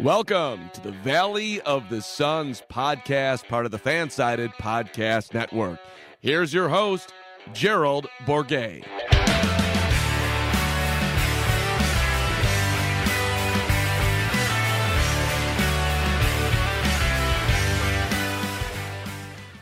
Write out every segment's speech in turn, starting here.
Welcome to the Valley of the Suns podcast, part of the Fansided Podcast Network. Here's your host, Gerald Bourguet.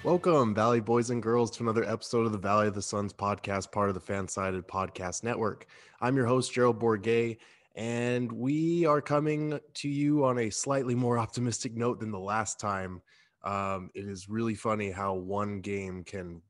Welcome, Valley boys and girls, to another episode of the Valley of the Suns podcast, part of the Fansided Podcast Network. I'm your host, Gerald Bourguet, and we are coming to you on a slightly more optimistic note than the last time. Um, it is really funny how one game can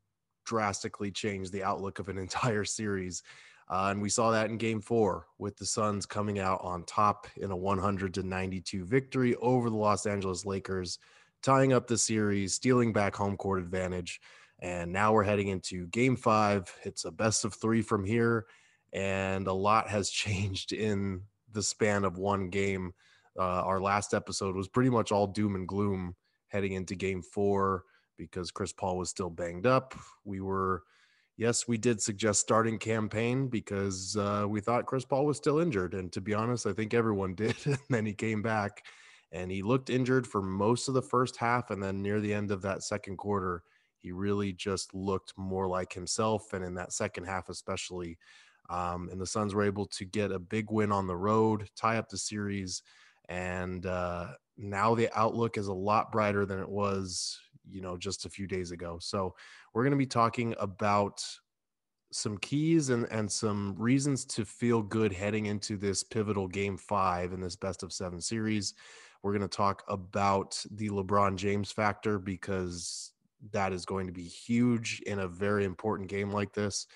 drastically change the outlook of an entire series. Uh, and we saw that in game four with the Suns coming out on top in a 100 to 92 victory over the Los Angeles Lakers tying up the series, stealing back home court advantage. And now we're heading into game five. It's a best of three from here. And a lot has changed in the span of one game. Uh, our last episode was pretty much all doom and gloom heading into game four because Chris Paul was still banged up. We were, yes, we did suggest starting Cam Payne because uh, we thought Chris Paul was still injured. And to be honest, I think everyone did. and then he came back and he looked injured for most of the first half and then near the end of that second quarter he really just looked more like himself and in that second half especially um, and the suns were able to get a big win on the road tie up the series and uh, now the outlook is a lot brighter than it was you know just a few days ago so we're going to be talking about some keys and, and some reasons to feel good heading into this pivotal game five in this best of seven series we're going to talk about the LeBron James factor because that is going to be huge in a very important game like this.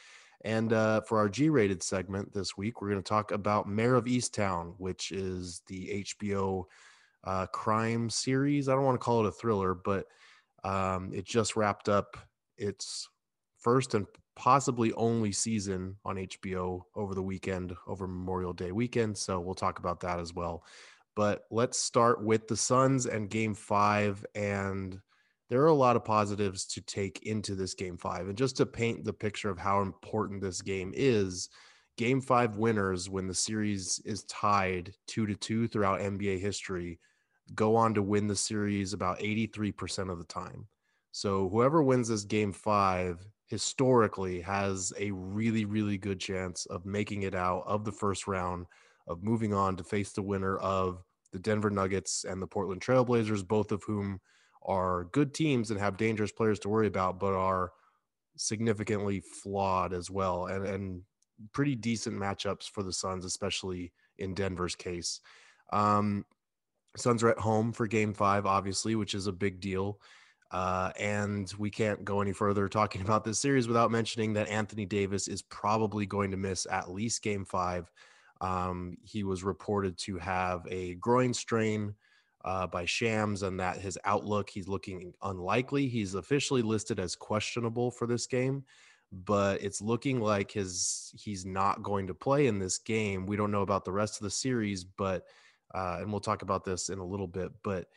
And uh, for our G rated segment this week, we're going to talk about Mare of Easttown, which is the HBO uh, crime series. I don't want to call it a thriller, but um, it just wrapped up its first and possibly only season on HBO over the weekend, over Memorial Day weekend. So we'll talk about that as well. But let's start with the Suns and game five. And there are a lot of positives to take into this game five. And just to paint the picture of how important this game is, game five winners, when the series is tied two to two throughout NBA history, go on to win the series about 83% of the time. So whoever wins this game five historically has a really, really good chance of making it out of the first round of moving on to face the winner of the Denver Nuggets and the Portland Trailblazers, both of whom are good teams and have dangerous players to worry about, but are significantly flawed as well and, and pretty decent matchups for the Suns, especially in Denver's case. Um, Suns are at home for game five, obviously, which is a big deal. Uh, and we can't go any further talking about this series without mentioning that Anthony Davis is probably going to miss at least game five um, he was reported to have a groin strain uh, by Shams, and that his outlook, he's looking unlikely. He's officially listed as questionable for this game, but it's looking like his he's not going to play in this game. We don't know about the rest of the series, but uh, and we'll talk about this in a little bit, but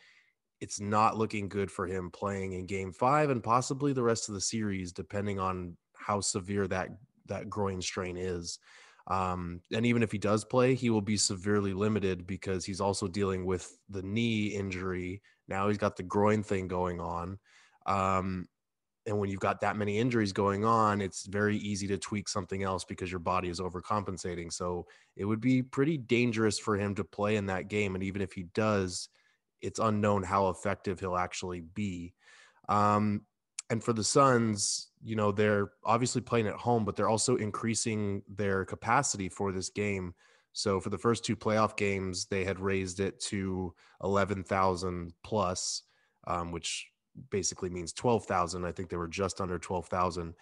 it's not looking good for him playing in game five and possibly the rest of the series, depending on how severe that that groin strain is. Um, and even if he does play, he will be severely limited because he's also dealing with the knee injury. Now he's got the groin thing going on. Um, and when you've got that many injuries going on, it's very easy to tweak something else because your body is overcompensating. So it would be pretty dangerous for him to play in that game. And even if he does, it's unknown how effective he'll actually be. Um, and for the Suns, you know, they're obviously playing at home, but they're also increasing their capacity for this game. So for the first two playoff games, they had raised it to 11,000 plus, um, which basically means 12,000. I think they were just under 12,000.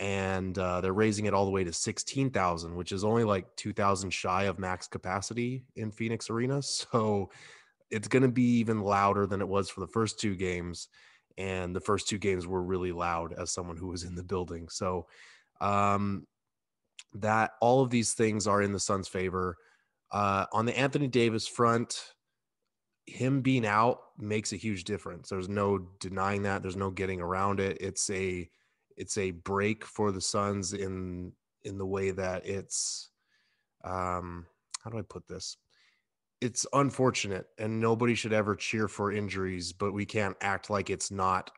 And uh, they're raising it all the way to 16,000, which is only like 2,000 shy of max capacity in Phoenix Arena. So it's going to be even louder than it was for the first two games and the first two games were really loud as someone who was in the building. So um, that all of these things are in the Suns' favor. Uh, on the Anthony Davis front, him being out makes a huge difference. There's no denying that. There's no getting around it. It's a it's a break for the Suns in in the way that it's um how do I put this? It's unfortunate and nobody should ever cheer for injuries, but we can't act like it's not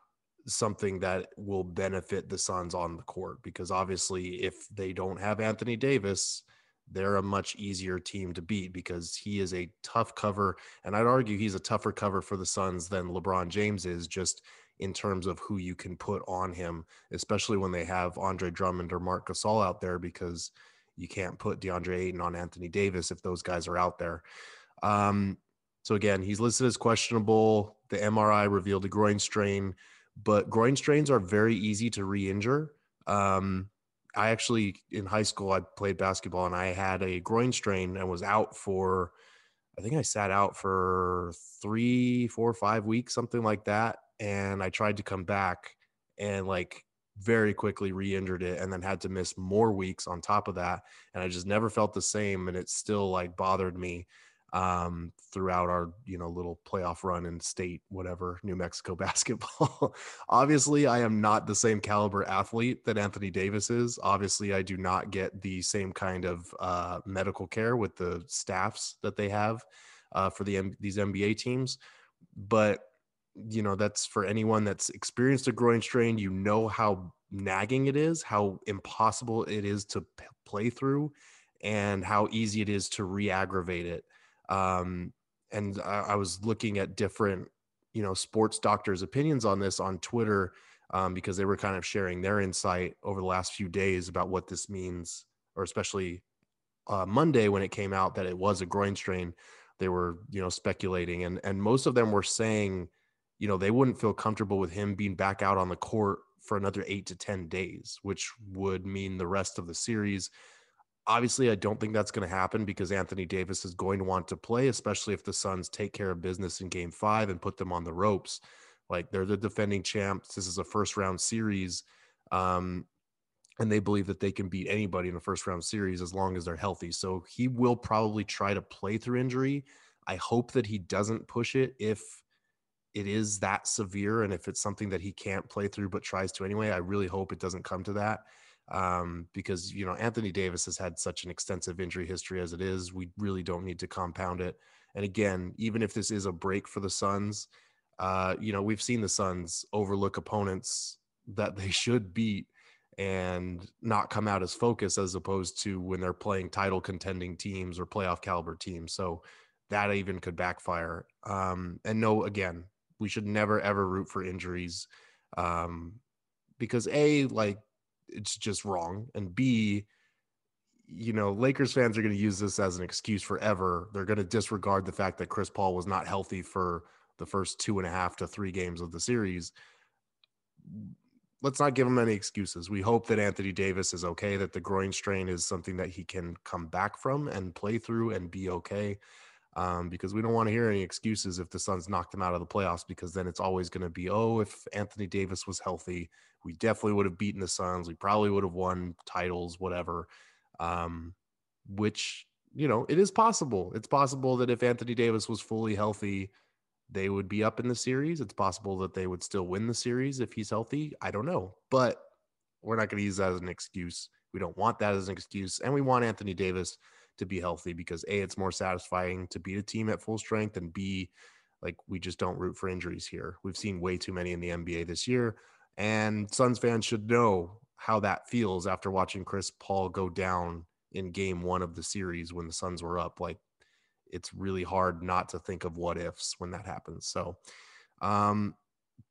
something that will benefit the Suns on the court because obviously if they don't have Anthony Davis, they're a much easier team to beat because he is a tough cover and I'd argue he's a tougher cover for the Suns than LeBron James is just in terms of who you can put on him, especially when they have Andre Drummond or Marc Gasol out there because you can't put DeAndre Ayton on Anthony Davis if those guys are out there. Um, so again, he's listed as questionable. The MRI revealed a groin strain, but groin strains are very easy to re-injure. Um, I actually in high school I played basketball and I had a groin strain and was out for I think I sat out for three, four, five weeks, something like that. And I tried to come back and like very quickly re-injured it and then had to miss more weeks on top of that. And I just never felt the same. And it still like bothered me um, throughout our you know little playoff run in state whatever New Mexico basketball. Obviously, I am not the same caliber athlete that Anthony Davis is. Obviously, I do not get the same kind of uh, medical care with the staffs that they have uh, for the these NBA teams, but you know that's for anyone that's experienced a groin strain. You know how nagging it is, how impossible it is to p- play through, and how easy it is to re-aggravate it um, and I, I, was looking at different, you know, sports doctors' opinions on this on Twitter um, because they were kind of sharing their insight over the last few days about what this means, or especially uh, Monday when it came out that it was a groin strain. They were, you know, speculating, and and most of them were saying, you know, they wouldn't feel comfortable with him being back out on the court for another eight to ten days, which would mean the rest of the series Obviously, I don't think that's going to happen because Anthony Davis is going to want to play, especially if the Suns take care of business in game five and put them on the ropes. Like they're the defending champs. This is a first round series. Um, and they believe that they can beat anybody in a first round series as long as they're healthy. So he will probably try to play through injury. I hope that he doesn't push it if it is that severe and if it's something that he can't play through but tries to anyway. I really hope it doesn't come to that um, because you know Anthony Davis has had such an extensive injury history as it is. We really don't need to compound it. And again, even if this is a break for the Suns, uh, you know we've seen the Suns overlook opponents that they should beat and not come out as focused as opposed to when they're playing title contending teams or playoff caliber teams. So that even could backfire. Um, and no, again, we should never ever root for injuries um, because a like it's just wrong. And B, you know, Lakers fans are going to use this as an excuse forever. They're going to disregard the fact that Chris Paul was not healthy for the first two and a half to three games of the series. Let's not give him any excuses. We hope that Anthony Davis is okay, that the groin strain is something that he can come back from and play through and be okay. Um, because we don't want to hear any excuses if the Suns knocked them out of the playoffs, because then it's always going to be, oh, if Anthony Davis was healthy, we definitely would have beaten the Suns. We probably would have won titles, whatever. Um, which you know, it is possible. It's possible that if Anthony Davis was fully healthy, they would be up in the series. It's possible that they would still win the series if he's healthy. I don't know, but we're not going to use that as an excuse. We don't want that as an excuse, and we want Anthony Davis to be healthy because a it's more satisfying to beat a team at full strength, and b like we just don't root for injuries here. We've seen way too many in the NBA this year. And Suns fans should know how that feels after watching Chris Paul go down in game one of the series when the Suns were up. Like it's really hard not to think of what ifs when that happens. So, um,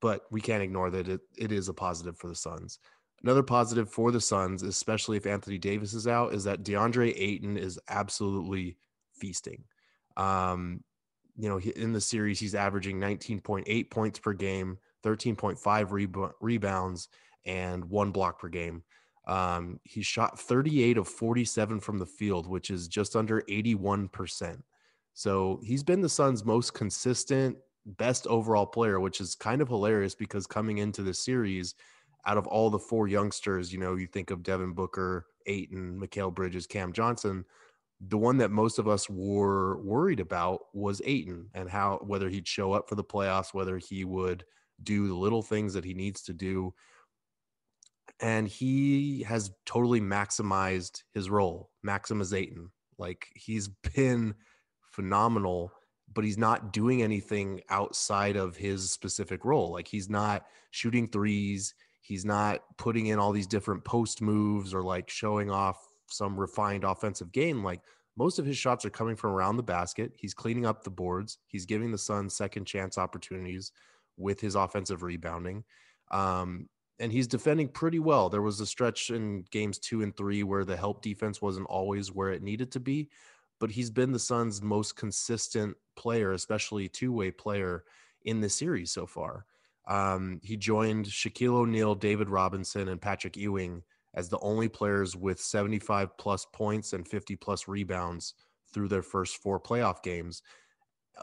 but we can't ignore that it, it is a positive for the Suns. Another positive for the Suns, especially if Anthony Davis is out, is that DeAndre Ayton is absolutely feasting. Um, you know, in the series, he's averaging 19.8 points per game, 13.5 rebounds, and one block per game. Um, he shot 38 of 47 from the field, which is just under 81%. So he's been the Suns' most consistent, best overall player, which is kind of hilarious because coming into the series, out of all the four youngsters, you know, you think of Devin Booker, Ayton, Mikal Bridges, Cam Johnson the one that most of us were worried about was Ayton and how whether he'd show up for the playoffs, whether he would do the little things that he needs to do. And he has totally maximized his role, Maximus Ayton. Like he's been phenomenal, but he's not doing anything outside of his specific role. Like he's not shooting threes, he's not putting in all these different post moves or like showing off some refined offensive game. Like most of his shots are coming from around the basket. He's cleaning up the boards. He's giving the Suns second chance opportunities with his offensive rebounding. Um, and he's defending pretty well. There was a stretch in games two and three where the help defense wasn't always where it needed to be, but he's been the Suns' most consistent player, especially two way player in the series so far. Um, he joined Shaquille O'Neal, David Robinson, and Patrick Ewing as the only players with 75 plus points and 50 plus rebounds through their first four playoff games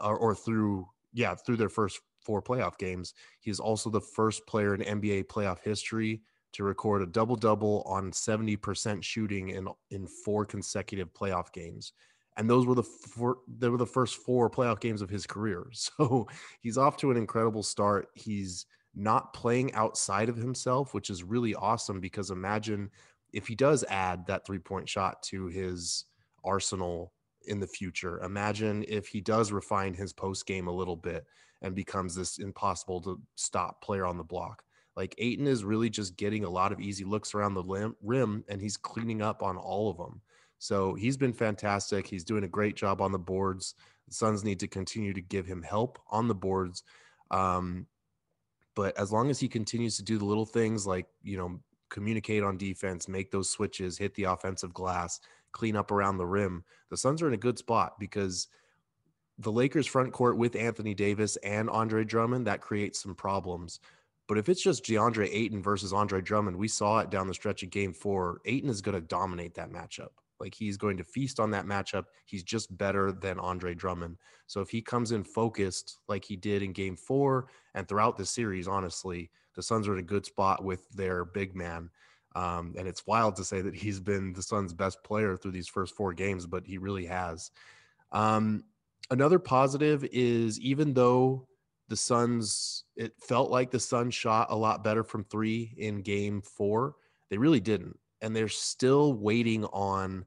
or, or through yeah through their first four playoff games. He's also the first player in nba playoff history to record a double double on 70% shooting in in four consecutive playoff games and those were the four, they were the first four playoff games of his career so he's off to an incredible start he's not playing outside of himself, which is really awesome because imagine if he does add that three point shot to his arsenal in the future. Imagine if he does refine his post game a little bit and becomes this impossible to stop player on the block. Like Ayton is really just getting a lot of easy looks around the rim and he's cleaning up on all of them. So he's been fantastic. He's doing a great job on the boards. The Suns need to continue to give him help on the boards. Um, but as long as he continues to do the little things like, you know, communicate on defense, make those switches, hit the offensive glass, clean up around the rim, the Suns are in a good spot because the Lakers front court with Anthony Davis and Andre Drummond, that creates some problems. But if it's just DeAndre Ayton versus Andre Drummond, we saw it down the stretch of game four. Ayton is going to dominate that matchup. Like he's going to feast on that matchup. He's just better than Andre Drummond. So if he comes in focused like he did in game four and throughout the series, honestly, the Suns are in a good spot with their big man. Um, and it's wild to say that he's been the Suns' best player through these first four games, but he really has. Um, another positive is even though the Suns, it felt like the Suns shot a lot better from three in game four, they really didn't and they're still waiting on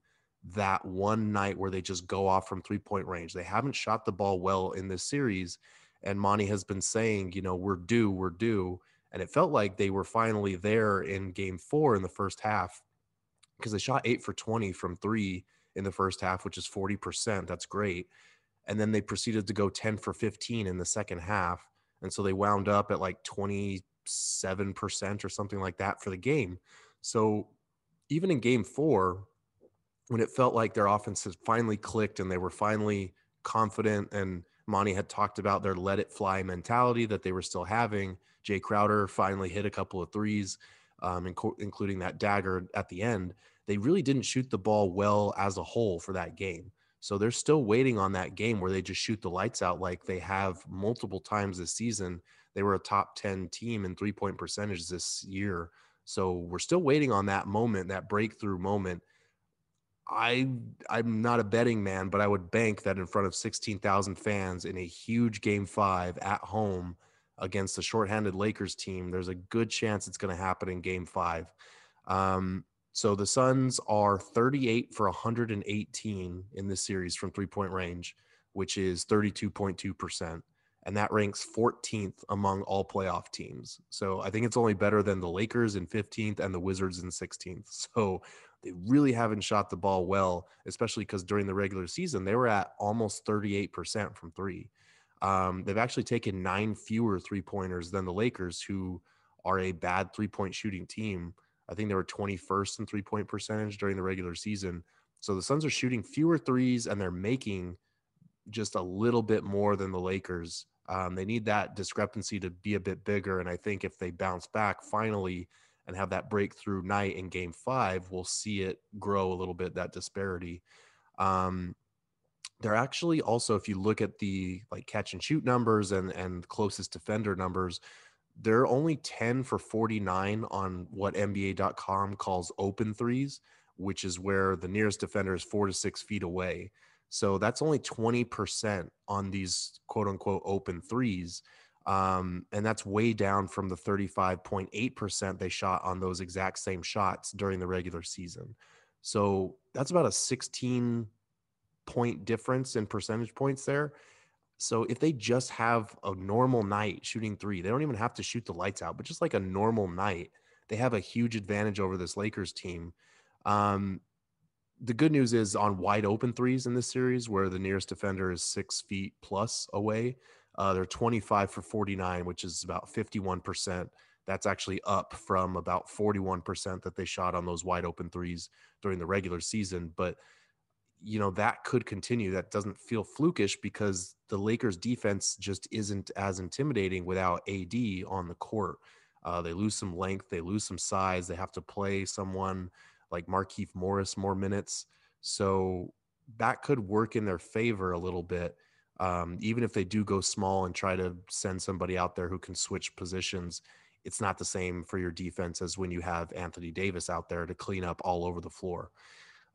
that one night where they just go off from three point range. They haven't shot the ball well in this series. And Monty has been saying, you know, we're due, we're due. And it felt like they were finally there in game four in the first half because they shot eight for 20 from three in the first half, which is 40%. That's great. And then they proceeded to go 10 for 15 in the second half. And so they wound up at like 27% or something like that for the game. So even in game four, when it felt like their offense had finally clicked and they were finally confident and Monty had talked about their let it fly mentality that they were still having. Jay Crowder finally hit a couple of threes, um, inc- including that dagger at the end. They really didn't shoot the ball well as a whole for that game. So they're still waiting on that game where they just shoot the lights out like they have multiple times this season. They were a top 10 team in three point percentage this year. So we're still waiting on that moment, that breakthrough moment. I I'm not a betting man, but I would bank that in front of 16,000 fans in a huge game 5 at home against the shorthanded Lakers team, there's a good chance it's going to happen in game 5. Um, so the Suns are 38 for 118 in this series from three-point range, which is 32.2% and that ranks 14th among all playoff teams. So I think it's only better than the Lakers in 15th and the Wizards in 16th. So they really haven't shot the ball well, especially because during the regular season they were at almost 38% from three. Um, they've actually taken nine fewer three pointers than the Lakers, who are a bad three point shooting team. I think they were 21st in three point percentage during the regular season. So the Suns are shooting fewer threes and they're making just a little bit more than the Lakers. Um, they need that discrepancy to be a bit bigger. And I think if they bounce back finally and have that breakthrough night in game five, we'll see it grow a little bit, that disparity. Um, they're actually also, if you look at the like catch and shoot numbers and, and closest defender numbers, they're only 10 for 49 on what NBA.com calls open threes, which is where the nearest defender is four to six feet away. So that's only 20% on these quote unquote open threes. Um, and that's way down from the 35.8% they shot on those exact same shots during the regular season. So that's about a 16 point difference in percentage points there. So if they just have a normal night shooting three, they don't even have to shoot the lights out, but just like a normal night, they have a huge advantage over this Lakers team. Um, the good news is on wide open threes in this series, where the nearest defender is six feet plus away, uh, they're 25 for 49, which is about 51%. That's actually up from about 41% that they shot on those wide open threes during the regular season. But you know that could continue that doesn't feel flukish because the lakers defense just isn't as intimidating without ad on the court uh, they lose some length they lose some size they have to play someone like Markieff morris more minutes so that could work in their favor a little bit um, even if they do go small and try to send somebody out there who can switch positions it's not the same for your defense as when you have anthony davis out there to clean up all over the floor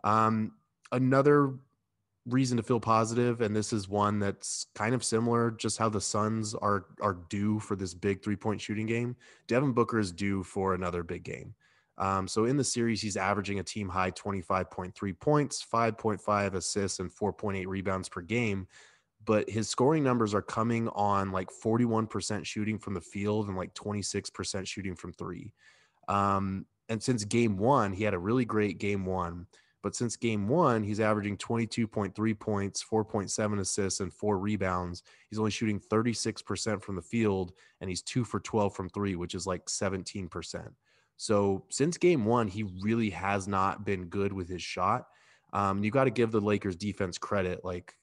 um, another reason to feel positive, and this is one that's kind of similar, just how the Suns are are due for this big three point shooting game. Devin Booker is due for another big game. Um, so in the series, he's averaging a team high 25.3 points, 5.5 assists, and 4.8 rebounds per game. But his scoring numbers are coming on like 41% shooting from the field and like 26% shooting from three. Um, and since game one, he had a really great game one. But since game one, he's averaging 22.3 points, 4.7 assists, and four rebounds. He's only shooting 36% from the field, and he's two for 12 from three, which is like 17%. So since game one, he really has not been good with his shot. Um, you got to give the Lakers defense credit. Like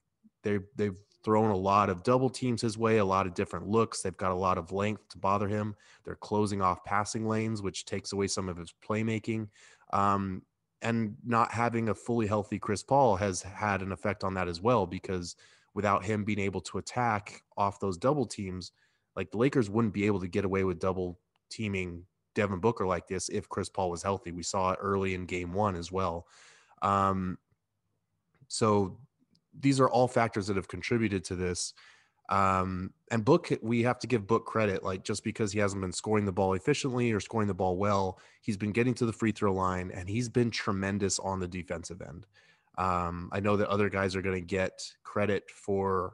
they they've thrown a lot of double teams his way, a lot of different looks. They've got a lot of length to bother him. They're closing off passing lanes, which takes away some of his playmaking. Um, and not having a fully healthy Chris Paul has had an effect on that as well because without him being able to attack off those double teams, like the Lakers wouldn't be able to get away with double teaming Devin Booker like this if Chris Paul was healthy. We saw it early in game one as well. Um, so these are all factors that have contributed to this. Um, and Book, we have to give Book credit. Like just because he hasn't been scoring the ball efficiently or scoring the ball well, he's been getting to the free throw line and he's been tremendous on the defensive end. Um, I know that other guys are going to get credit for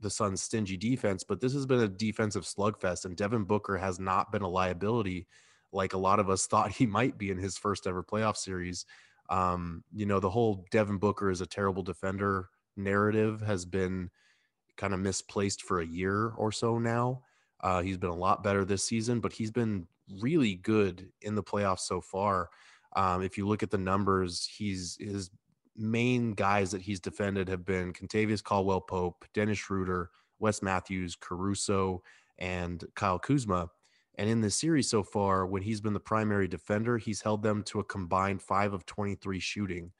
the Suns' stingy defense, but this has been a defensive slugfest, and Devin Booker has not been a liability like a lot of us thought he might be in his first ever playoff series. Um, you know, the whole Devin Booker is a terrible defender narrative has been kind of misplaced for a year or so now. Uh, he's been a lot better this season, but he's been really good in the playoffs so far. Um, if you look at the numbers, he's his main guys that he's defended have been Kentavious Caldwell Pope, Dennis Schroeder, Wes Matthews, Caruso, and Kyle Kuzma. And in this series so far, when he's been the primary defender, he's held them to a combined five of 23 shooting,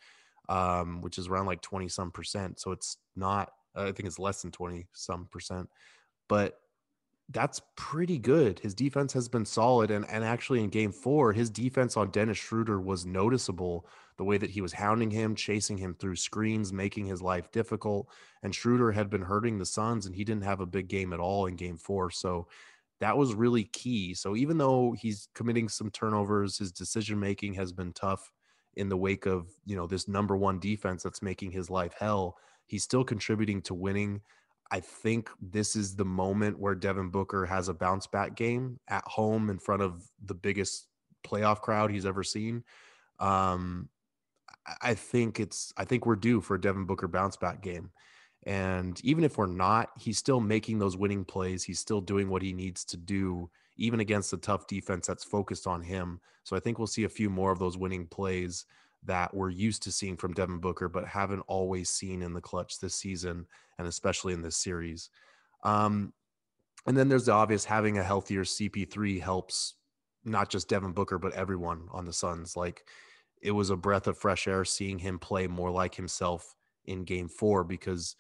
um, which is around like 20 some percent. So it's not I think it's less than 20 some percent. But that's pretty good. His defense has been solid. And, and actually, in game four, his defense on Dennis Schroeder was noticeable the way that he was hounding him, chasing him through screens, making his life difficult. And Schroeder had been hurting the Suns, and he didn't have a big game at all in game four. So that was really key. So even though he's committing some turnovers, his decision making has been tough in the wake of, you know, this number one defense that's making his life hell. He's still contributing to winning. I think this is the moment where Devin Booker has a bounce back game at home in front of the biggest playoff crowd he's ever seen. Um, I think it's I think we're due for a Devin Booker bounce back game. And even if we're not, he's still making those winning plays. He's still doing what he needs to do, even against a tough defense that's focused on him. So I think we'll see a few more of those winning plays that we're used to seeing from Devin Booker, but haven't always seen in the clutch this season and especially in this series. Um, and then there's the obvious having a healthier CP3 helps not just Devin Booker, but everyone on the Suns. Like it was a breath of fresh air seeing him play more like himself in game four because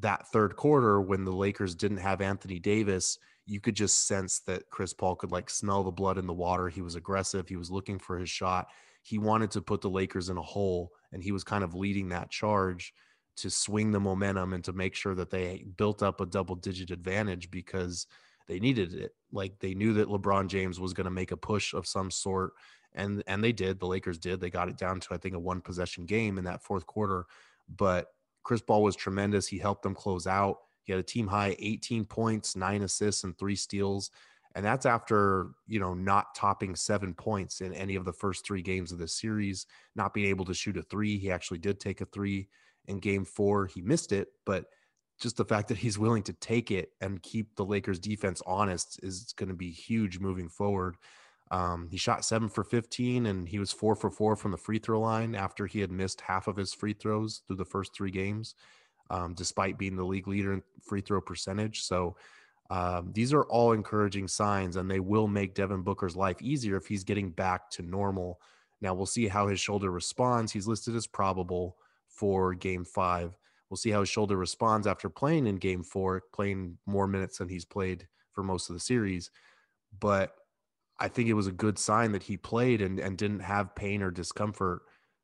that third quarter, when the Lakers didn't have Anthony Davis, you could just sense that Chris Paul could like smell the blood in the water. He was aggressive, he was looking for his shot he wanted to put the Lakers in a hole, and he was kind of leading that charge to swing the momentum and to make sure that they built up a double digit advantage because they needed it. Like they knew that LeBron James was going to make a push of some sort and and they did. The Lakers did. They got it down to I think a one possession game in that fourth quarter, but Chris Paul was tremendous. He helped them close out. He had a team high 18 points, nine assists, and three steals. And that's after, you know, not topping seven points in any of the first three games of the series, not being able to shoot a three. He actually did take a three in game four. He missed it, but just the fact that he's willing to take it and keep the Lakers defense honest is going to be huge moving forward. Um, he shot seven for 15 and he was four for four from the free throw line after he had missed half of his free throws through the first three games, um, despite being the league leader in free throw percentage. So um, these are all encouraging signs and they will make Devin Booker's life easier if he's getting back to normal. Now we'll see how his shoulder responds. He's listed as probable for game five. We'll see how his shoulder responds after playing in game four, playing more minutes than he's played for most of the series. But I think it was a good sign that he played and, and didn't have pain or discomfort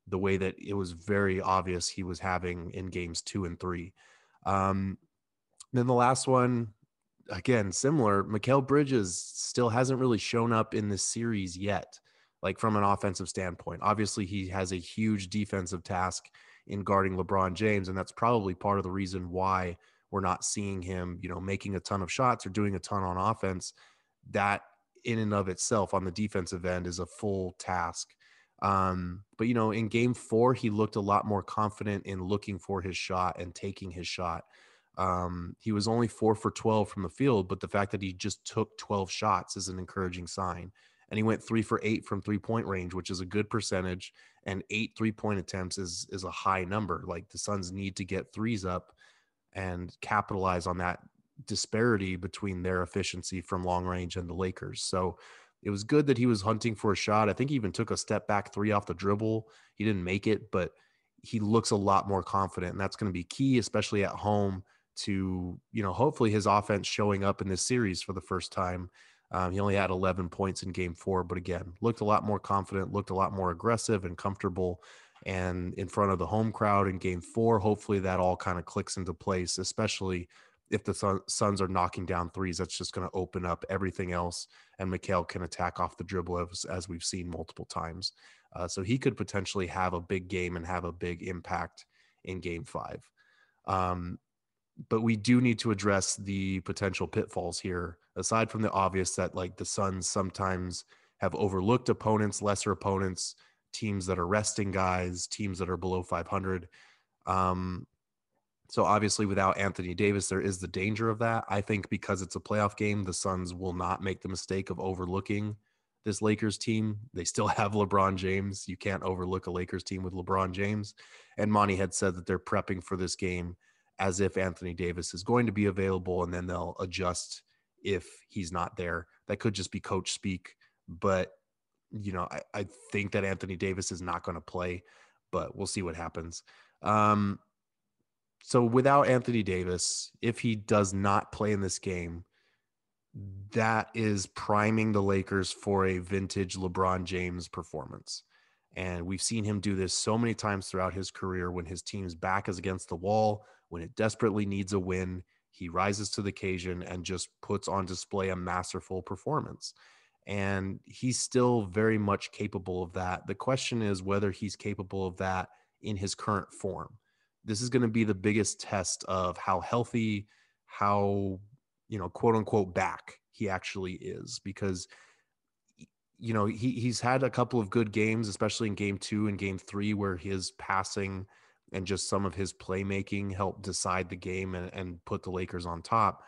the way that it was very obvious he was having in games two and three. Um, then the last one, again, similar. Mikal Bridges still hasn't really shown up in this series yet, like from an offensive standpoint. Obviously, he has a huge defensive task in guarding LeBron James, and that's probably part of the reason why we're not seeing him, you know, making a ton of shots or doing a ton on offense. That in and of itself on the defensive end is a full task. Um, but you know, in game four, he looked a lot more confident in looking for his shot and taking his shot. Um, he was only four for 12 from the field, but the fact that he just took 12 shots is an encouraging sign. And he went three for eight from three point range, which is a good percentage. And eight three point attempts is is a high number. Like the Suns need to get threes up and capitalize on that disparity between their efficiency from long range and the Lakers. So it was good that he was hunting for a shot. I think he even took a step back three off the dribble. He didn't make it, but he looks a lot more confident. And that's going to be key, especially at home, to, you know, hopefully his offense showing up in this series for the first time. Um, he only had 11 points in game four, but again, looked a lot more confident, looked a lot more aggressive and comfortable. And in front of the home crowd in game four, hopefully that all kind of clicks into place, especially if the Suns are knocking down threes, that's just going to open up everything else. And Mikal can attack off the dribble as, as we've seen multiple times. Uh, so he could potentially have a big game and have a big impact in game five. Um, but we do need to address the potential pitfalls here, aside from the obvious that like the Suns sometimes have overlooked opponents, lesser opponents, teams that are resting guys, teams that are below 500. Um, so obviously, without Anthony Davis, there is the danger of that. I think because it's a playoff game, the Suns will not make the mistake of overlooking this Lakers team. They still have LeBron James. You can't overlook a Lakers team with LeBron James. And Monty had said that they're prepping for this game as if Anthony Davis is going to be available, and then they'll adjust if he's not there. That could just be coach speak, but you know, I, I think that Anthony Davis is not going to play, but we'll see what happens. Um, so without Anthony Davis, if he does not play in this game, that is priming the Lakers for a vintage LeBron James performance. And we've seen him do this so many times throughout his career when his team's back is against the wall, when it desperately needs a win, he rises to the occasion and just puts on display a masterful performance. And he's still very much capable of that. The question is whether he's capable of that in his current form this is going to be the biggest test of how healthy, how, you know, quote unquote back he actually is because you know he he's had a couple of good games especially in game 2 and game 3 where his passing and just some of his playmaking helped decide the game and, and put the Lakers on top.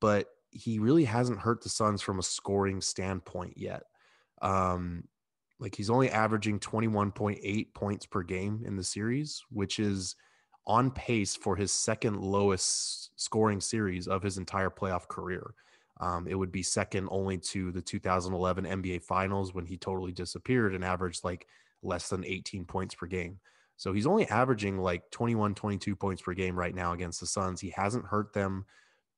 But he really hasn't hurt the Suns from a scoring standpoint yet. Um like he's only averaging 21.8 points per game in the series, which is on pace for his second lowest scoring series of his entire playoff career. Um, it would be second only to the 2011 NBA Finals when he totally disappeared and averaged like less than 18 points per game. So he's only averaging like 21, 22 points per game right now against the Suns. He hasn't hurt them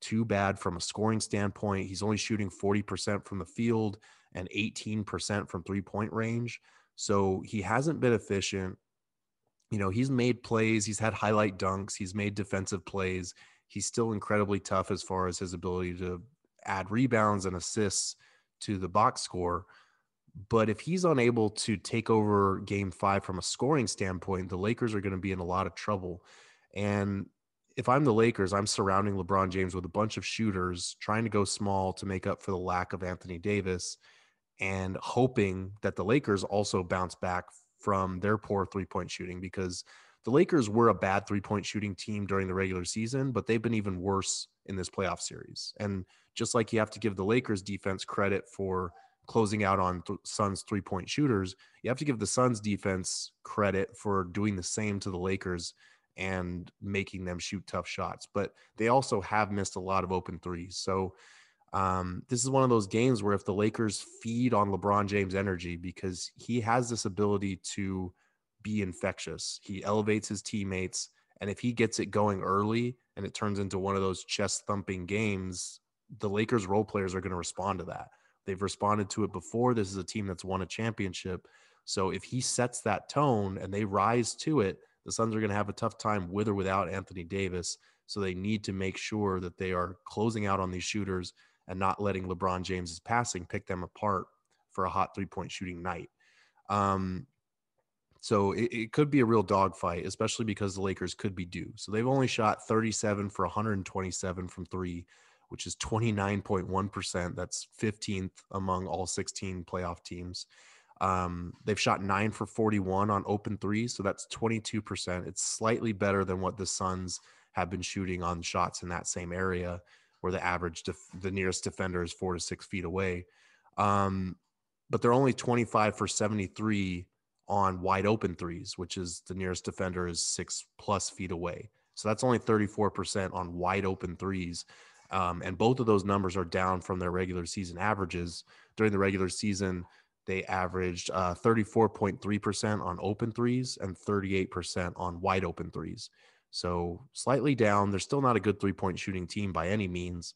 too bad from a scoring standpoint. He's only shooting 40% from the field and 18% from three point range. So he hasn't been efficient. You know, he's made plays, he's had highlight dunks, he's made defensive plays. He's still incredibly tough as far as his ability to add rebounds and assists to the box score. But if he's unable to take over game five from a scoring standpoint, the Lakers are going to be in a lot of trouble. And if I'm the Lakers, I'm surrounding LeBron James with a bunch of shooters, trying to go small to make up for the lack of Anthony Davis, and hoping that the Lakers also bounce back from their poor three point shooting because the Lakers were a bad three point shooting team during the regular season, but they've been even worse in this playoff series. And just like you have to give the Lakers defense credit for closing out on th- Suns three point shooters, you have to give the Suns defense credit for doing the same to the Lakers and making them shoot tough shots. But they also have missed a lot of open threes. So um, this is one of those games where if the Lakers feed on LeBron James' energy, because he has this ability to be infectious, he elevates his teammates. And if he gets it going early and it turns into one of those chest thumping games, the Lakers role players are going to respond to that. They've responded to it before. This is a team that's won a championship. So if he sets that tone and they rise to it, the Suns are going to have a tough time with or without Anthony Davis. So they need to make sure that they are closing out on these shooters and not letting LeBron James's passing pick them apart for a hot three point shooting night. Um, so it, it, could be a real dogfight, especially because the Lakers could be due. So they've only shot 37 for 127 from three, which is 29.1%. That's 15th among all 16 playoff teams. Um, they've shot nine for 41 on open threes, so that's 22%. It's slightly better than what the Suns have been shooting on shots in that same area, where the average, def- the nearest defender is four to six feet away. Um, but they're only 25 for 73 on wide open threes, which is the nearest defender is six plus feet away. So that's only 34% on wide open threes. Um, and both of those numbers are down from their regular season averages. During the regular season, they averaged uh, 34.3% on open threes and 38% on wide open threes. So slightly down. They're still not a good three point shooting team by any means,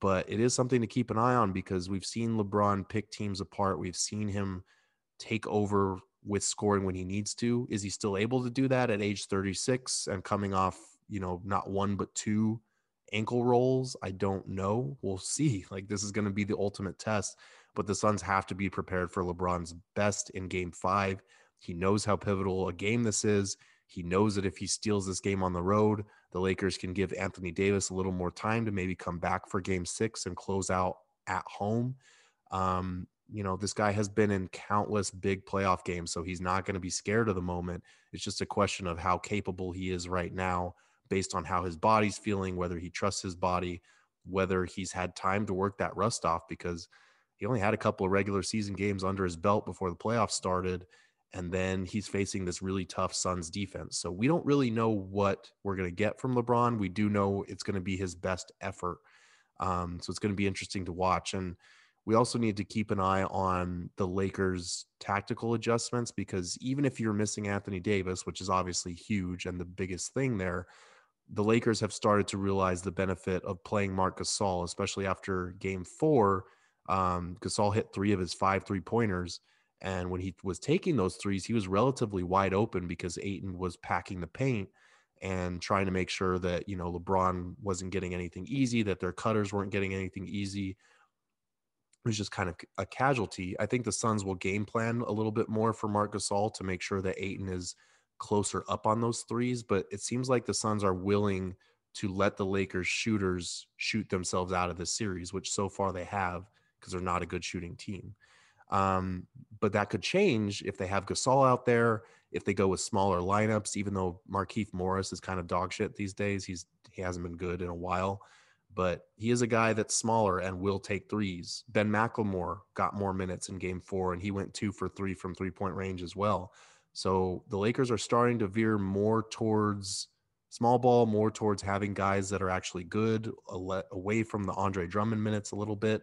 but it is something to keep an eye on because we've seen LeBron pick teams apart. We've seen him take over with scoring when he needs to. Is he still able to do that at age 36 and coming off, you know, not one, but two ankle rolls? I don't know. We'll see. Like, this is going to be the ultimate test but the Suns have to be prepared for LeBron's best in game five. He knows how pivotal a game this is. He knows that if he steals this game on the road, the Lakers can give Anthony Davis a little more time to maybe come back for game six and close out at home. Um, you know, this guy has been in countless big playoff games, so he's not going to be scared of the moment. It's just a question of how capable he is right now based on how his body's feeling, whether he trusts his body, whether he's had time to work that rust off because – he only had a couple of regular season games under his belt before the playoffs started. And then he's facing this really tough Suns defense. So we don't really know what we're going to get from LeBron. We do know it's going to be his best effort. Um, so it's going to be interesting to watch. And we also need to keep an eye on the Lakers' tactical adjustments because even if you're missing Anthony Davis, which is obviously huge and the biggest thing there, the Lakers have started to realize the benefit of playing Marc Gasol, especially after game four um, Gasol hit three of his five three pointers. And when he was taking those threes, he was relatively wide open because Ayton was packing the paint and trying to make sure that, you know, LeBron wasn't getting anything easy, that their cutters weren't getting anything easy. It was just kind of a casualty. I think the Suns will game plan a little bit more for Marc Gasol to make sure that Ayton is closer up on those threes. But it seems like the Suns are willing to let the Lakers shooters shoot themselves out of this series, which so far they have because they're not a good shooting team. Um, but that could change if they have Gasol out there, if they go with smaller lineups, even though Markieff Morris is kind of dog shit these days. He's he hasn't been good in a while, but he is a guy that's smaller and will take threes. Ben McLemore got more minutes in game four, and he went two for three from three point range as well. So the Lakers are starting to veer more towards small ball, more towards having guys that are actually good, away from the Andre Drummond minutes a little bit.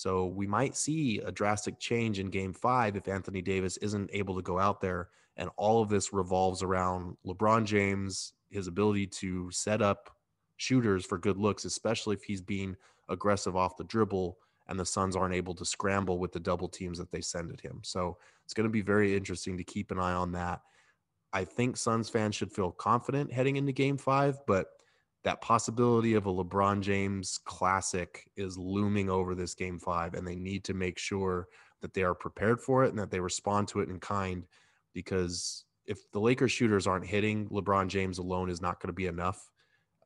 So we might see a drastic change in game five if Anthony Davis isn't able to go out there. And all of this revolves around LeBron James, his ability to set up shooters for good looks, especially if he's being aggressive off the dribble and the Suns aren't able to scramble with the double teams that they send at him. So it's going to be very interesting to keep an eye on that. I think Suns fans should feel confident heading into game five, but that possibility of a LeBron James classic is looming over this game five, and they need to make sure that they are prepared for it and that they respond to it in kind. Because if the Lakers shooters aren't hitting, LeBron James alone is not going to be enough.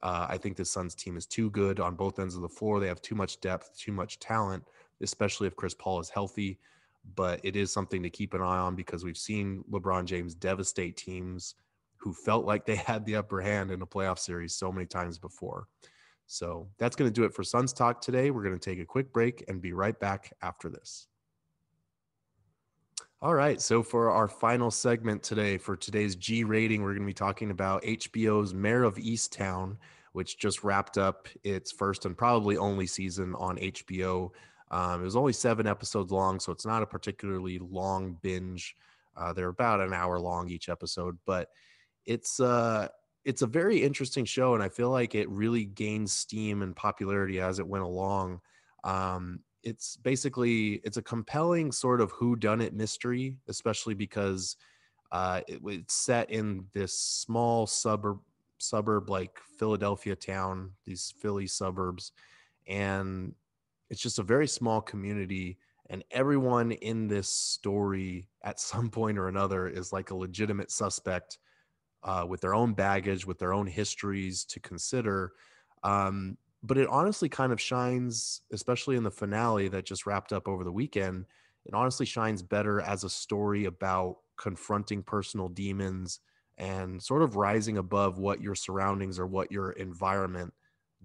Uh, I think the Suns team is too good on both ends of the floor. They have too much depth, too much talent, especially if Chris Paul is healthy. But it is something to keep an eye on because we've seen LeBron James devastate teams who felt like they had the upper hand in a playoff series so many times before. So that's going to do it for Suns Talk today. We're going to take a quick break and be right back after this. All right. So for our final segment today, for today's G rating, we're going to be talking about HBO's Mare of Easttown, which just wrapped up its first and probably only season on HBO. Um, it was only seven episodes long, so it's not a particularly long binge. Uh, they're about an hour long each episode, but it's uh, it's a very interesting show, and I feel like it really gained steam and popularity as it went along. Um, it's basically it's a compelling sort of who done it mystery, especially because uh, it, it's set in this small suburb suburb like Philadelphia town, these Philly suburbs, and it's just a very small community. And everyone in this story, at some point or another, is like a legitimate suspect uh, with their own baggage, with their own histories to consider. Um, but it honestly kind of shines, especially in the finale that just wrapped up over the weekend. It honestly shines better as a story about confronting personal demons and sort of rising above what your surroundings or what your environment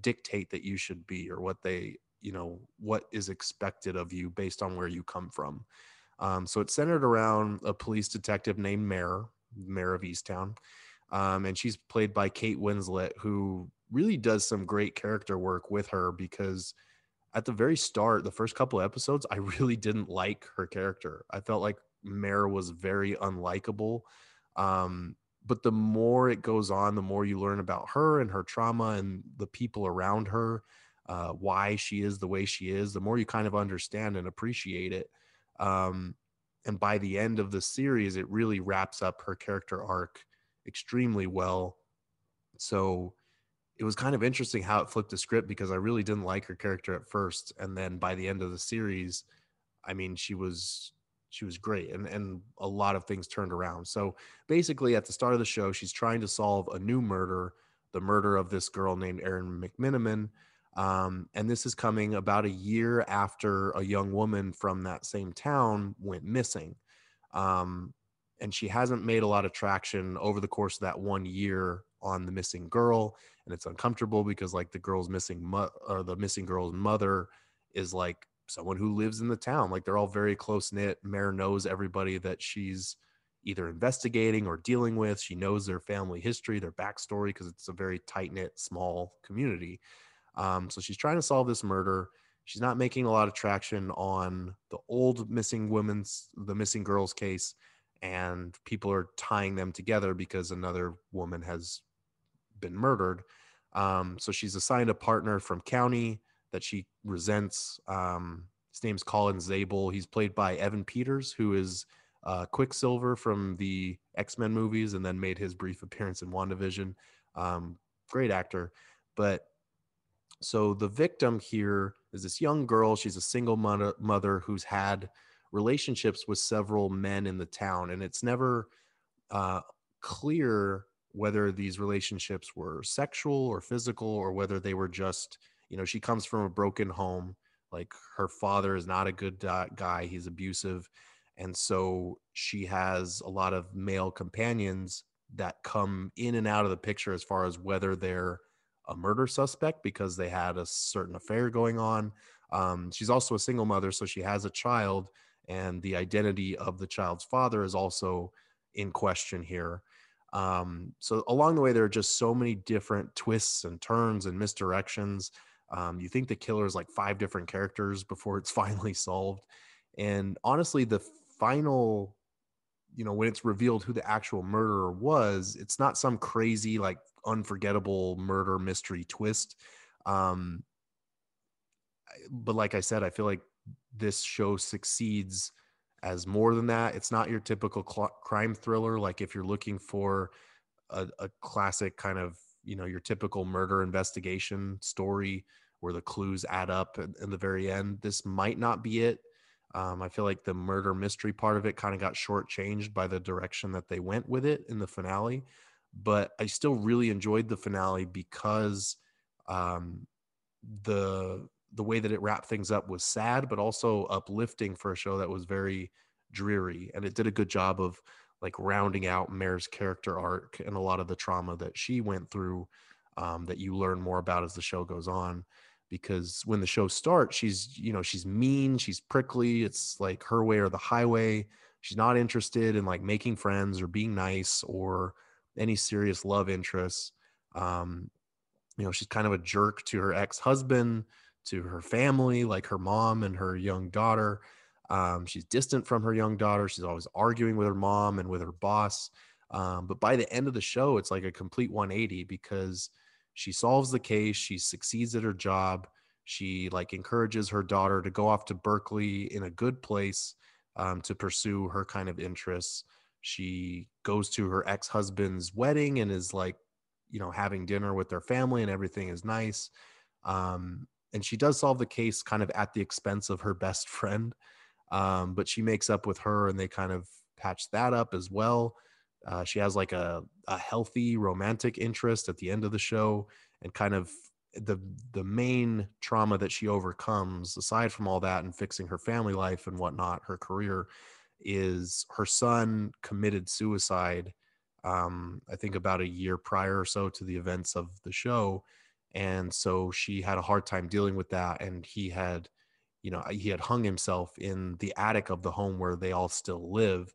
dictate that you should be or what they you know what is expected of you based on where you come from um, so it's centered around a police detective named Mare Mare of Easttown, um, and she's played by Kate Winslet, who really does some great character work with her because at the very start, the first couple episodes, I really didn't like her character. I felt like Mare was very unlikable. Um, but the more it goes on, the more you learn about her and her trauma and the people around her, uh, why she is the way she is, the more you kind of understand and appreciate it. Um, and by the end of the series, it really wraps up her character arc extremely well. So it was kind of interesting how it flipped the script because I really didn't like her character at first, and then by the end of the series, I mean, she was she was great, and and a lot of things turned around. So basically, at the start of the show, she's trying to solve a new murder, the murder of this girl named Erin McMenamin. Um, and this is coming about a year after a young woman from that same town went missing. Um, and she hasn't made a lot of traction over the course of that one year on the missing girl and it's uncomfortable because like the girl's missing mo- or the missing girl's mother is like someone who lives in the town. Like they're all very close knit Mare knows everybody that she's either investigating or dealing with. She knows their family history their backstory because it's a very tight knit small community. Um, so she's trying to solve this murder. She's not making a lot of traction on the old missing women's the missing girls case and people are tying them together because another woman has been murdered. Um, so she's assigned a partner from county that she resents. Um, his name's Colin Zabel. He's played by Evan Peters, who is uh, Quicksilver from the X Men movies, and then made his brief appearance in WandaVision. Um, great actor, but so the victim here is this young girl. She's a single mother, mother who's had relationships with several men in the town, and it's never uh, clear whether these relationships were sexual or physical or whether they were just you know she comes from a broken home like her father is not a good uh, guy he's abusive and so she has a lot of male companions that come in and out of the picture as far as whether they're a murder suspect because they had a certain affair going on. Um, she's also a single mother so she has a child and the identity of the child's father is also in question here. Um, so along the way, there are just so many different twists and turns and misdirections. Um, you think the killer is like five different characters before it's finally solved. And honestly, the final, you know, when it's revealed who the actual murderer was, it's not some crazy, like unforgettable murder mystery twist. Um, but like I said, I feel like this show succeeds as more than that. It's not your typical cl- crime thriller. Like if you're looking for a, a, classic kind of, you know, your typical murder investigation story where the clues add up in, in the very end, this might not be it. Um, I feel like the murder mystery part of it kind of got shortchanged by the direction that they went with it in the finale. But I still really enjoyed the finale because um, the the way that it wrapped things up was sad, but also uplifting for a show that was very dreary, and it did a good job of like rounding out Mare's character arc and a lot of the trauma that she went through um, that you learn more about as the show goes on because when the show starts she's you know she's mean she's prickly it's like her way or the highway she's not interested in like making friends or being nice or any serious love interests um you know she's kind of a jerk to her ex-husband to her family like her mom and her young daughter. Um, she's distant from her young daughter. She's always arguing with her mom and with her boss. Um, but by the end of the show it's like a complete 180 because she solves the case she succeeds at her job she like encourages her daughter to go off to berkeley in a good place um, to pursue her kind of interests. She goes to her ex-husband's wedding and is like you know having dinner with their family and everything is nice. Um, and she does solve the case kind of at the expense of her best friend um, but she makes up with her and they kind of patch that up as well. Uh, she has like a, a healthy romantic interest at the end of the show and kind of the the main trauma that she overcomes aside from all that and fixing her family life and whatnot her career is her son committed suicide um, i think about a year prior or so to the events of the show and so she had a hard time dealing with that and he had you know he had hung himself in the attic of the home where they all still live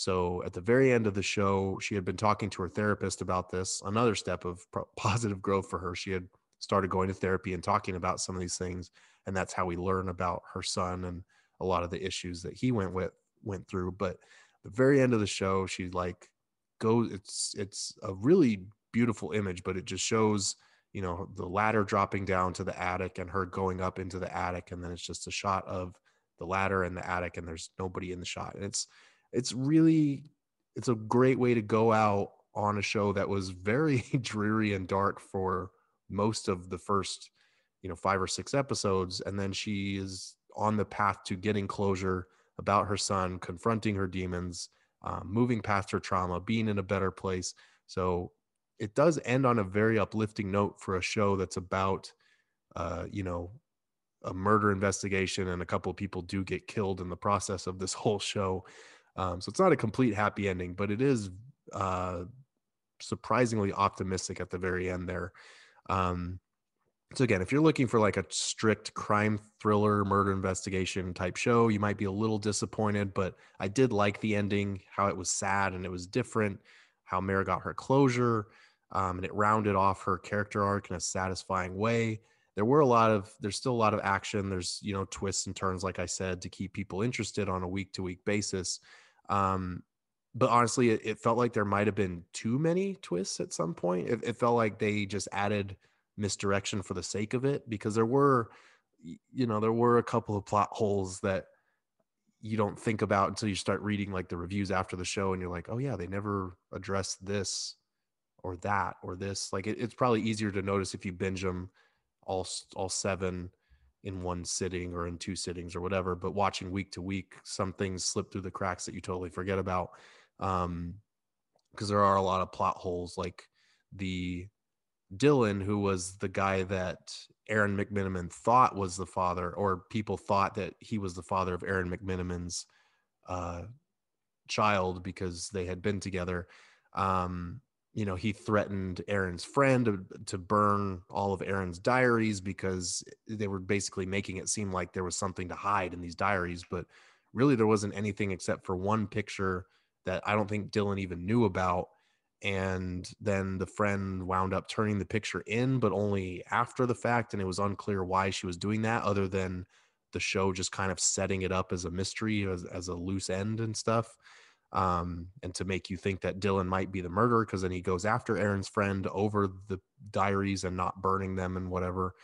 so at the very end of the show, she had been talking to her therapist about this, another step of positive growth for her. She had started going to therapy and talking about some of these things. And that's how we learn about her son and a lot of the issues that he went with went through. But the very end of the show, she like goes it's it's a really beautiful image, but it just shows, you know, the ladder dropping down to the attic and her going up into the attic. And then it's just a shot of the ladder and the attic, and there's nobody in the shot. And it's it's really it's a great way to go out on a show that was very dreary and dark for most of the first you know five or six episodes and then she is on the path to getting closure about her son confronting her demons um, moving past her trauma being in a better place so it does end on a very uplifting note for a show that's about uh, you know a murder investigation and a couple of people do get killed in the process of this whole show um, so it's not a complete happy ending, but it is uh, surprisingly optimistic at the very end there. Um, so again, if you're looking for like a strict crime thriller, murder investigation type show, you might be a little disappointed. But I did like the ending, how it was sad and it was different, how Mare got her closure, um, and it rounded off her character arc in a satisfying way. There were a lot of there's still a lot of action. There's you know twists and turns like i said to keep people interested on a week to week basis. Um, but honestly it, it, felt like there might have been too many twists at some point. It, it felt like they just added misdirection for the sake of it because there were you know there were a couple of plot holes that you don't think about until you start reading like the reviews after the show and you're like oh yeah they never addressed this or that or this like it, it's probably easier to notice if you binge them all all seven in one sitting or in two sittings or whatever but watching week to week some things slip through the cracks that you totally forget about um because there are a lot of plot holes like the Dylan who was the guy that Erin McMenamin thought was the father or people thought that he was the father of Erin McMenamin's uh child because they had been together um you know, he threatened Erin's friend to, to burn all of Erin's diaries because they were basically making it seem like there was something to hide in these diaries. But really, there wasn't anything except for one picture that I don't think Dylan even knew about. And then the friend wound up turning the picture in, but only after the fact. And it was unclear why she was doing that, other than the show just kind of setting it up as a mystery, as, as a loose end and stuff um, and to make you think that Dylan might be the murderer because then he goes after Erin's friend over the diaries and not burning them and whatever.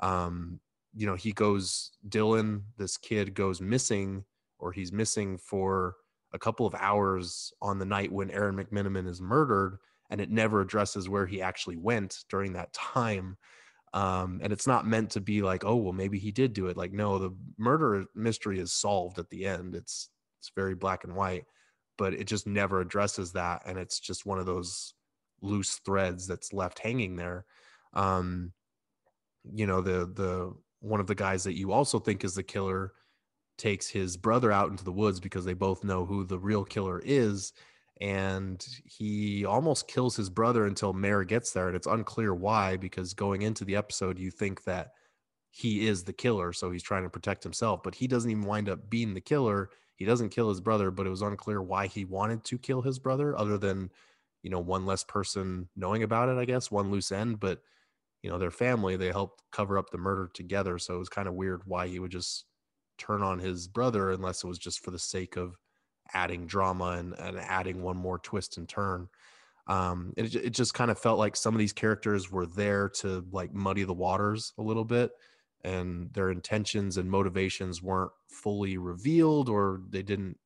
Um, you know, he goes, Dylan, this kid goes missing or he's missing for a couple of hours on the night when Erin McMenamin is murdered, and it never addresses where he actually went during that time. Um, and it's not meant to be like, oh, well, maybe he did do it. Like, no, the murder mystery is solved at the end. It's it's very black and white, but it just never addresses that, and it's just one of those loose threads that's left hanging there. Um, you know, the the one of the guys that you also think is the killer takes his brother out into the woods because they both know who the real killer is and he almost kills his brother until Mare gets there and it's unclear why because going into the episode you think that he is the killer so he's trying to protect himself but he doesn't even wind up being the killer he doesn't kill his brother but it was unclear why he wanted to kill his brother other than you know one less person knowing about it i guess one loose end but you know their family they helped cover up the murder together so it was kind of weird why he would just turn on his brother unless it was just for the sake of adding drama and, and adding one more twist and turn. Um it, it just kind of felt like some of these characters were there to like muddy the waters a little bit and their intentions and motivations weren't fully revealed or they didn't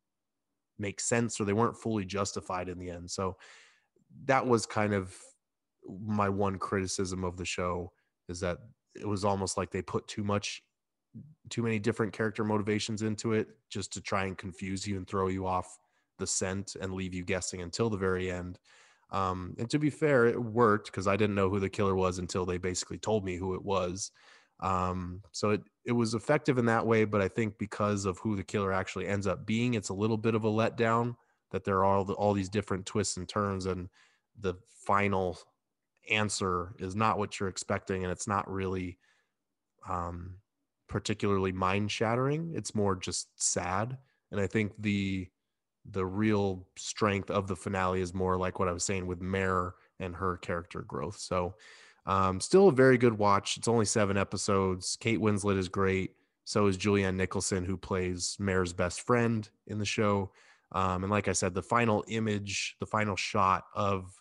make sense or they weren't fully justified in the end. So that was kind of my one criticism of the show is that it was almost like they put too much too many different character motivations into it just to try and confuse you and throw you off the scent and leave you guessing until the very end. Um, and to be fair it worked because i didn't know who the killer was until they basically told me who it was um, so it, it was effective in that way but i think because of who the killer actually ends up being it's a little bit of a letdown that there are all, the, all these different twists and turns and the final answer is not what you're expecting and it's not really um, particularly mind shattering it's more just sad and i think the the real strength of the finale is more like what i was saying with mare and her character growth. So um, still a very good watch it's only seven episodes kate winslet is great so is julianne nicholson who plays mare's best friend in the show um, and like i said the final image the final shot of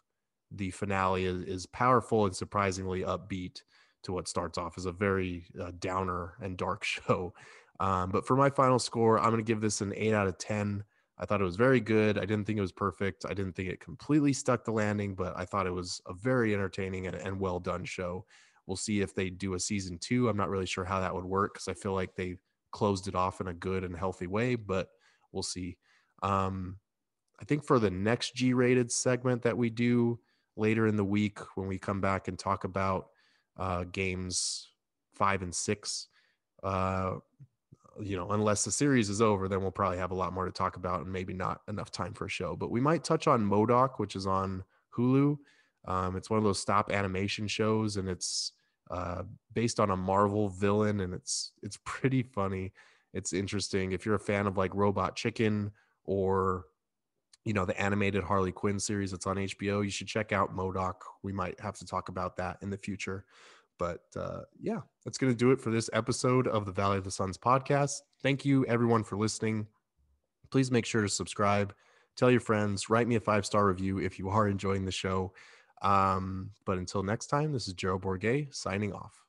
the finale is, is powerful and surprisingly upbeat to what starts off as a very uh, downer and dark show. Um, but for my final score, I'm going to give this an 8 out of 10. I thought it was very good. I didn't think it was perfect. I didn't think it completely stuck the landing, but I thought it was a very entertaining and, and well done show. We'll see if they do a season two. I'm not really sure how that would work because I feel like they closed it off in a good and healthy way, but we'll see. Um, I think for the next G rated segment that we do, later in the week when we come back and talk about uh, games five and six. Uh, you know, unless the series is over, then we'll probably have a lot more to talk about and maybe not enough time for a show. But we might touch on MODOK, which is on Hulu. Um, it's one of those stop animation shows, and it's uh, based on a Marvel villain, and it's it's pretty funny. It's interesting if you're a fan of like Robot Chicken or you know the animated Harley Quinn series that's on HBO. You should check out MODOK. We might have to talk about that in the future. But uh, yeah, that's going to do it for this episode of the Valley of the Suns podcast. Thank you, everyone, for listening. Please make sure to subscribe, tell your friends, write me a five star review if you are enjoying the show. Um, but until next time, this is Gerald Bourguet signing off.